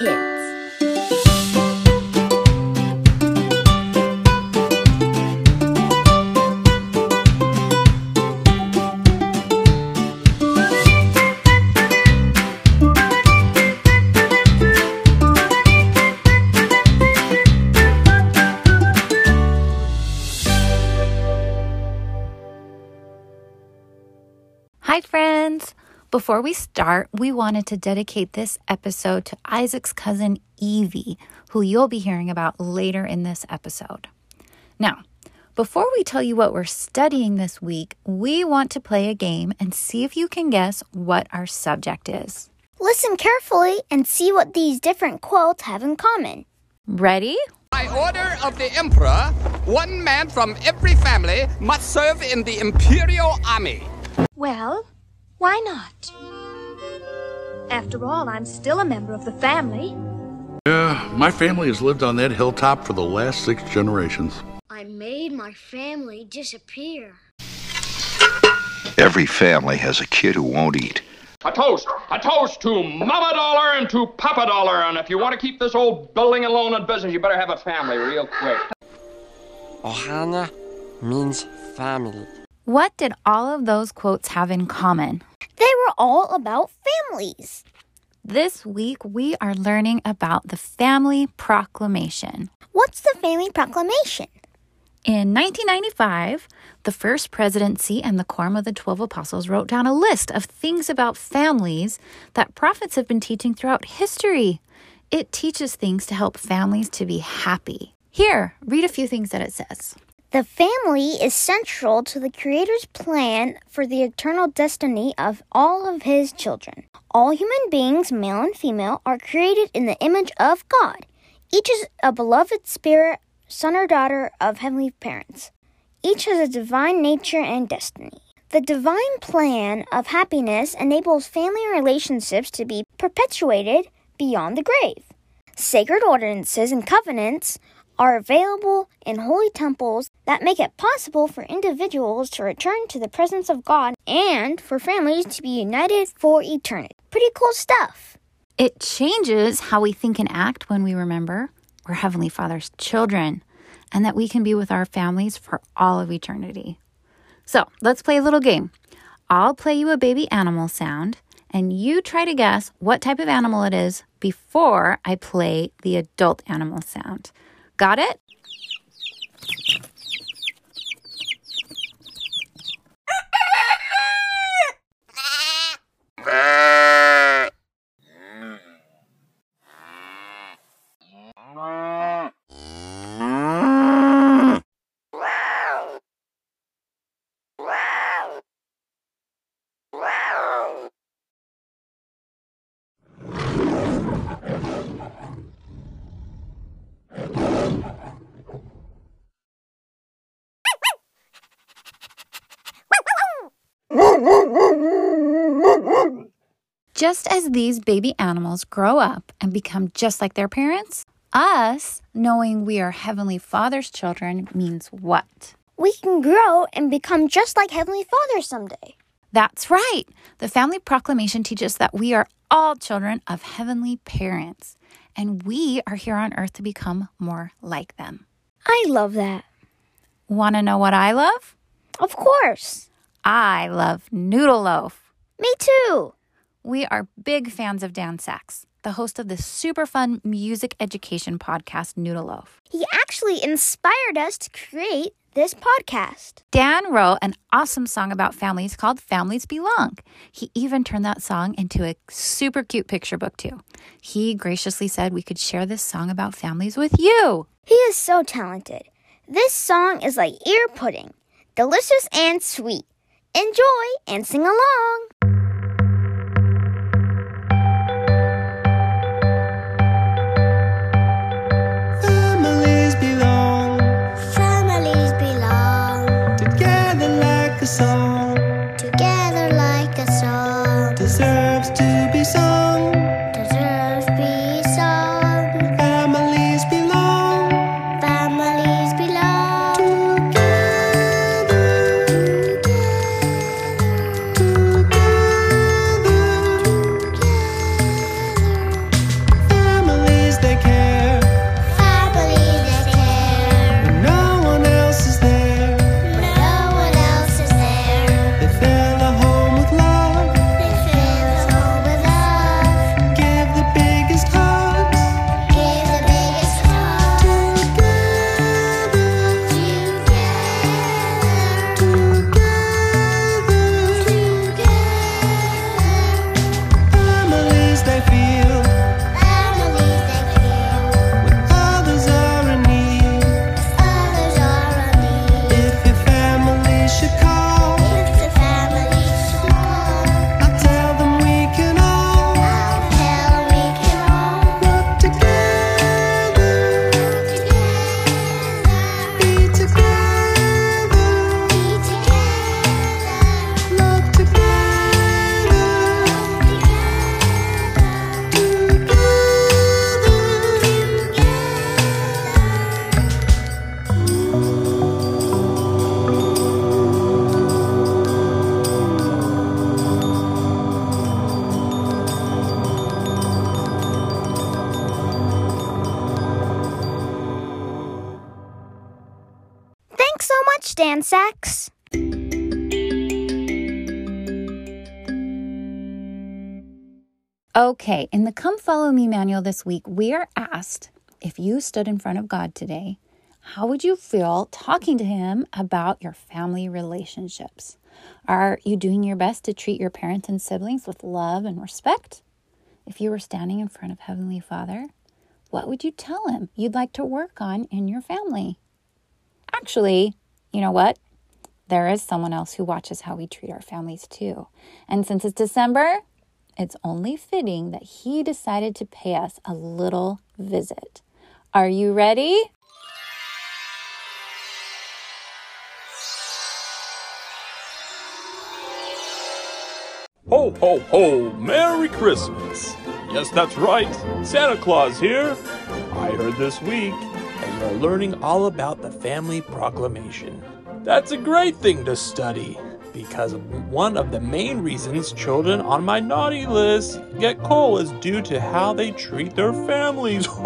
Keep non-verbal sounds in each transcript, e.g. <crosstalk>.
kids. Hi, friends. Before we start, we wanted to dedicate this episode to Isaac's cousin Evie, who you'll be hearing about later in this episode. Now, before we tell you what we're studying this week, we want to play a game and see if you can guess what our subject is. Listen carefully and see what these different quotes have in common. Ready? By order of the Emperor, one man from every family must serve in the Imperial Army. Well, why not? After all, I'm still a member of the family. Yeah, my family has lived on that hilltop for the last six generations. I made my family disappear. Every family has a kid who won't eat. A toast, a toast to Mama Dollar and to Papa Dollar. And if you want to keep this old building and loan in business, you better have a family real quick. Ohana means family. What did all of those quotes have in common? They were all about families. This week, we are learning about the Family Proclamation. What's the Family Proclamation? In 1995, the First Presidency and the Quorum of the Twelve Apostles wrote down a list of things about families that prophets have been teaching throughout history. It teaches things to help families to be happy. Here, read a few things that it says. The family is central to the Creator's plan for the eternal destiny of all of His children. All human beings, male and female, are created in the image of God. Each is a beloved spirit, son or daughter of heavenly parents. Each has a divine nature and destiny. The divine plan of happiness enables family relationships to be perpetuated beyond the grave. Sacred ordinances and covenants are available in holy temples that make it possible for individuals to return to the presence of God and for families to be united for eternity. Pretty cool stuff. It changes how we think and act when we remember we're Heavenly Father's children and that we can be with our families for all of eternity. So let's play a little game. I'll play you a baby animal sound, and you try to guess what type of animal it is before I play the adult animal sound. Got it? Bah! Just as these baby animals grow up and become just like their parents, us knowing we are Heavenly Father's children means what? We can grow and become just like Heavenly Father someday. That's right. The Family Proclamation teaches that we are all children of heavenly parents, and we are here on earth to become more like them. I love that. Want to know what I love? Of course. I love Noodle Loaf. Me too. We are big fans of Dan Saks, the host of the super fun music education podcast Noodle Loaf. He actually inspired us to create this podcast. Dan wrote an awesome song about families called Families Belong. He even turned that song into a super cute picture book, too. He graciously said we could share this song about families with you. He is so talented. This song is like ear pudding, delicious and sweet. Enjoy and sing along. Okay, in the Come Follow Me manual this week, we are asked if you stood in front of God today, how would you feel talking to Him about your family relationships? Are you doing your best to treat your parents and siblings with love and respect? If you were standing in front of Heavenly Father, what would you tell Him you'd like to work on in your family? Actually, you know what? There is someone else who watches how we treat our families too. And since it's December, it's only fitting that he decided to pay us a little visit. Are you ready? Ho, ho, ho! Merry Christmas! Yes, that's right, Santa Claus here. I heard this week that you're learning all about the family proclamation. That's a great thing to study because one of the main reasons children on my naughty list get coal is due to how they treat their families. <laughs>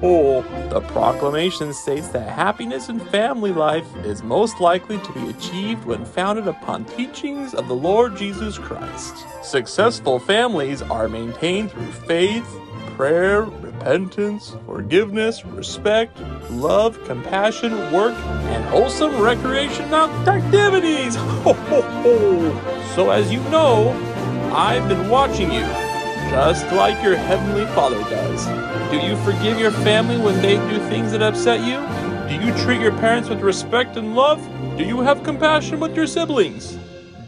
the proclamation states that happiness in family life is most likely to be achieved when founded upon teachings of the Lord Jesus Christ. Successful families are maintained through faith, prayer, repentance, forgiveness, respect, love, compassion, work, and wholesome recreation activities. <laughs> So, as you know, I've been watching you, just like your Heavenly Father does. Do you forgive your family when they do things that upset you? Do you treat your parents with respect and love? Do you have compassion with your siblings?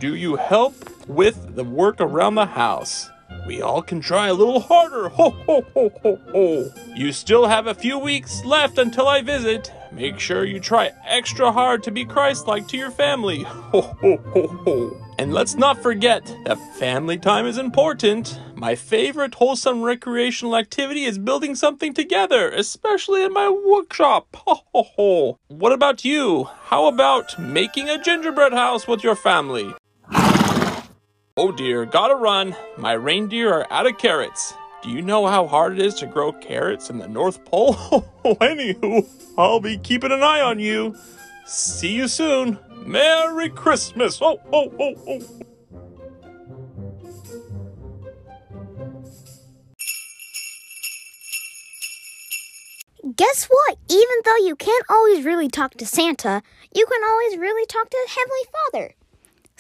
Do you help with the work around the house? We all can try a little harder. Ho, ho, ho, ho, ho. You still have a few weeks left until I visit. Make sure you try extra hard to be Christ like to your family. Ho, ho, ho, ho. And let's not forget that family time is important. My favorite wholesome recreational activity is building something together, especially in my workshop. Ho, ho, ho. What about you? How about making a gingerbread house with your family? Oh dear, gotta run. My reindeer are out of carrots. Do you know how hard it is to grow carrots in the North Pole? <laughs> Anywho, I'll be keeping an eye on you. See you soon. Merry Christmas. Oh, oh, oh, oh. Guess what? Even though you can't always really talk to Santa, you can always really talk to Heavenly Father.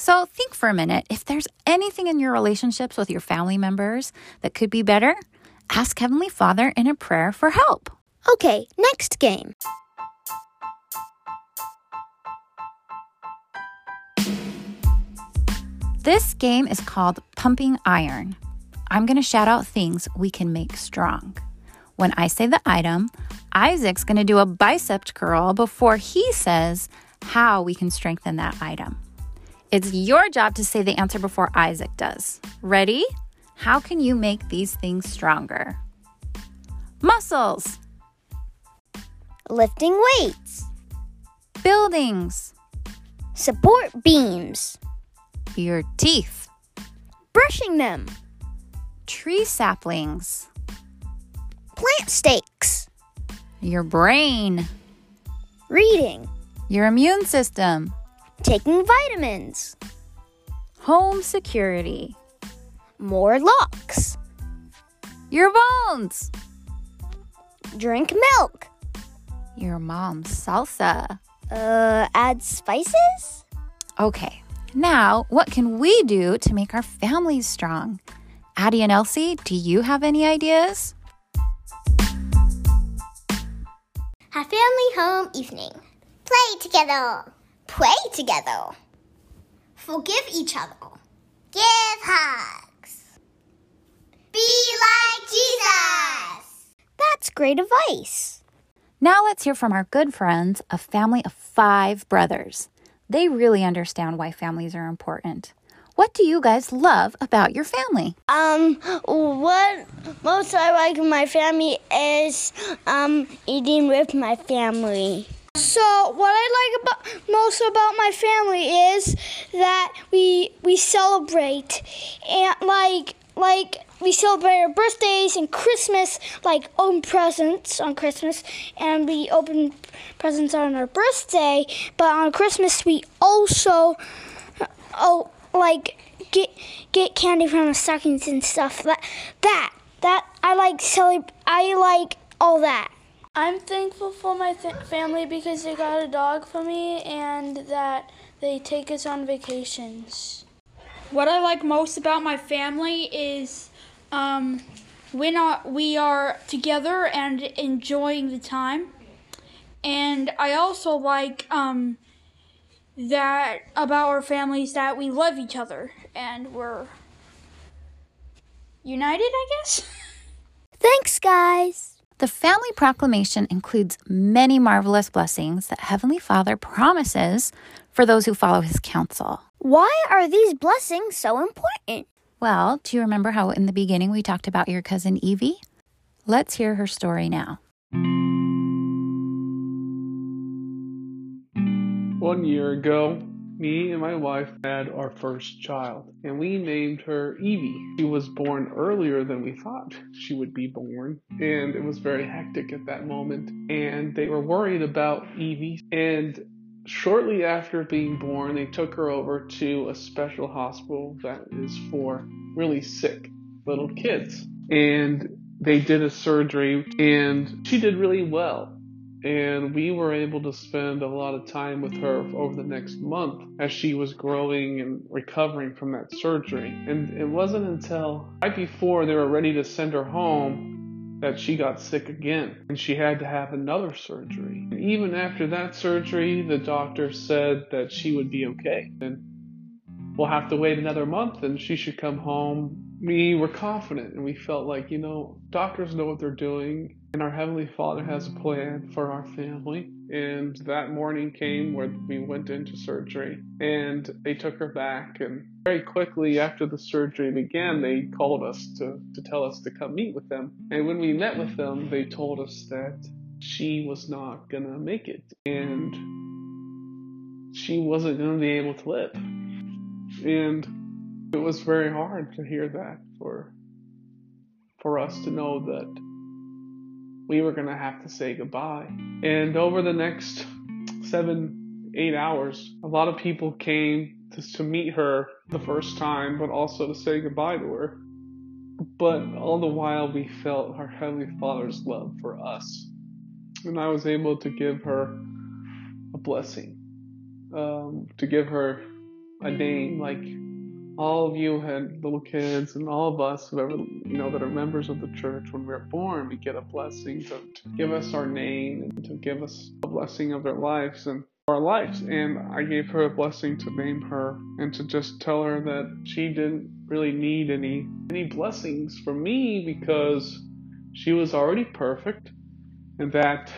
So think for a minute. If there's anything in your relationships with your family members that could be better, ask Heavenly Father in a prayer for help. Okay, next game. This game is called Pumping Iron. I'm going to shout out things we can make strong. When I say the item, Isaac's going to do a bicep curl before he says how we can strengthen that item. It's your job to say the answer before Isaac does. Ready? How can you make these things stronger? Muscles, Lifting weights, buildings, support beams, your teeth, brushing them, tree saplings, plant stakes, your brain, reading, your immune system, taking vitamins, home security, more locks, your bones, drink milk, your mom's salsa. uh, add spices? Okay, now what can we do to make our families strong? Addie and Elsie, do you have any ideas? Have family home evening. Play together. Pray together. Forgive each other. Give hugs. Be like Jesus. That's great advice. Now let's hear from our good friends, a family of five brothers. They really understand why families are important. What do you guys love about your family? Um, what most I like in my family is um eating with my family. So what I like about most about my family is that we we celebrate and like like we celebrate our birthdays and Christmas, like open presents on Christmas, and we open presents on our birthday. But on Christmas, we also, uh, oh, like get get candy from the stockings and stuff. That that that I like celeb- I like all that. I'm thankful for my th- family because they got a dog for me and that they take us on vacations. What I like most about my family is um, when we are together and enjoying the time. And I also like um, that about our families that we love each other and we're united, I guess. <laughs> Thanks, guys. The family proclamation includes many marvelous blessings that Heavenly Father promises for those who follow his counsel. Why are these blessings so important? Well, do you remember how in the beginning we talked about your cousin Evie? Let's hear her story now. One year ago, me and my wife had our first child, and we named her Evie. She was born earlier than we thought she would be born, and it was very hectic at that moment. And they were worried about Evie, and shortly after being born, they took her over to a special hospital that is for really sick little kids. And they did a surgery, and she did really well and we were able to spend a lot of time with her over the next month as she was growing and recovering from that surgery. And it wasn't until right before they were ready to send her home that she got sick again and she had to have another surgery. And even after that surgery, the doctor said that she would be okay. And we'll have to wait another month and she should come home. We were confident and we felt like, you know, doctors know what they're doing and our Heavenly Father has a plan for our family. And that morning came where we went into surgery and they took her back. And very quickly after the surgery began, they called us to, to tell us to come meet with them. And when we met with them, they told us that she was not going to make it. And she wasn't going to be able to live. And it was very hard to hear that for for us to know that we were going to have to say goodbye. And over the next seven, eight hours, a lot of people came to, to meet her the first time, but also to say goodbye to her. But all the while, we felt our Heavenly Father's love for us. And I was able to give her a blessing, um, to give her a name like all of you had little kids and all of us whoever you know that are members of the church when we're born we get a blessing to, to give us our name and to give us a blessing of their lives and our lives. And i gave her a blessing to name her and to just tell her that she didn't really need any any blessings from me because she was already perfect and that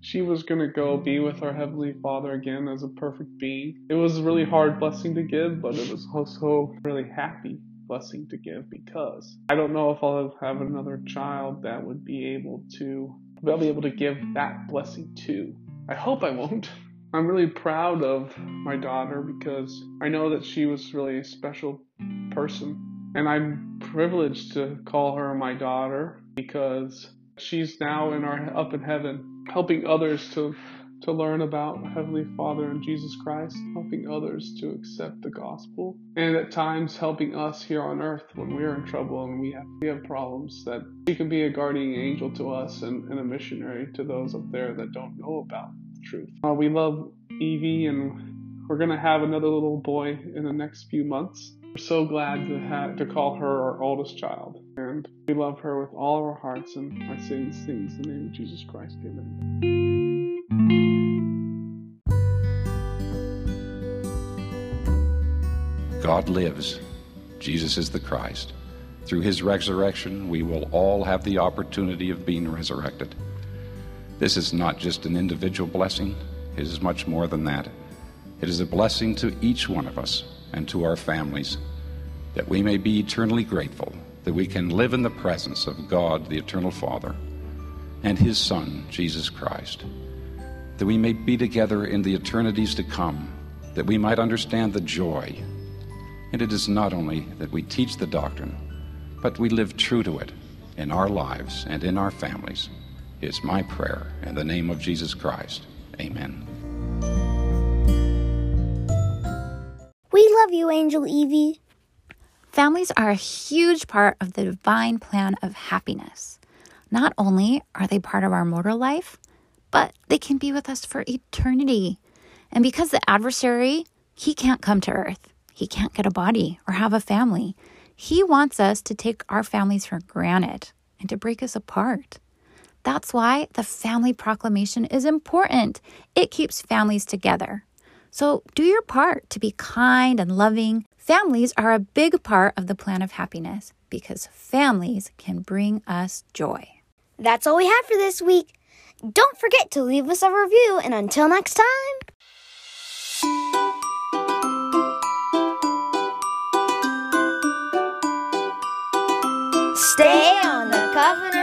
she was going to go be with our Heavenly Father again as a perfect being. It was a really hard blessing to give, but it was also really happy blessing to give because I don't know if I'll have another child that would be able to I'll be able to give that blessing to. I hope I won't. <laughs> I'm really proud of my daughter because I know that she was really a special person and I'm privileged to call her my daughter because she's now in our up in heaven helping others to to learn about Heavenly Father and Jesus Christ, helping others to accept the gospel, and at times helping us here on earth when we're in trouble and we have, we have problems, that He can be a guardian angel to us and, and a missionary to those up there that don't know about the truth. Uh, we love Evie, and we're going to have another little boy in the next few months. We're so glad to have to call her our oldest child, and we love her with all our hearts. And say these things in the name of Jesus Christ. Amen. God lives. Jesus is the Christ. Through his resurrection, we will all have the opportunity of being resurrected. This is not just an individual blessing, it is much more than that. It is a blessing to each one of us and to our families, that we may be eternally grateful that we can live in the presence of God, the eternal Father, and His Son, Jesus Christ, that we may be together in the eternities to come, that we might understand the joy And it is not only that we teach the doctrine, but we live true to it in our lives and in our families, It's my prayer in the name of Jesus Christ. Amen. We love you, Angel Evie. Families are a huge part of the divine plan of happiness. Not only are they part of our mortal life, but they can be with us for eternity. And because the adversary, he can't come to earth, he can't get a body or have a family. He wants us to take our families for granted and to break us apart. That's why the family proclamation is important. It keeps families together. So do your part to be kind and loving. Families are a big part of the plan of happiness because families can bring us joy. That's all we have for this week. Don't forget to leave us a review, and until next time. Stay on the covenant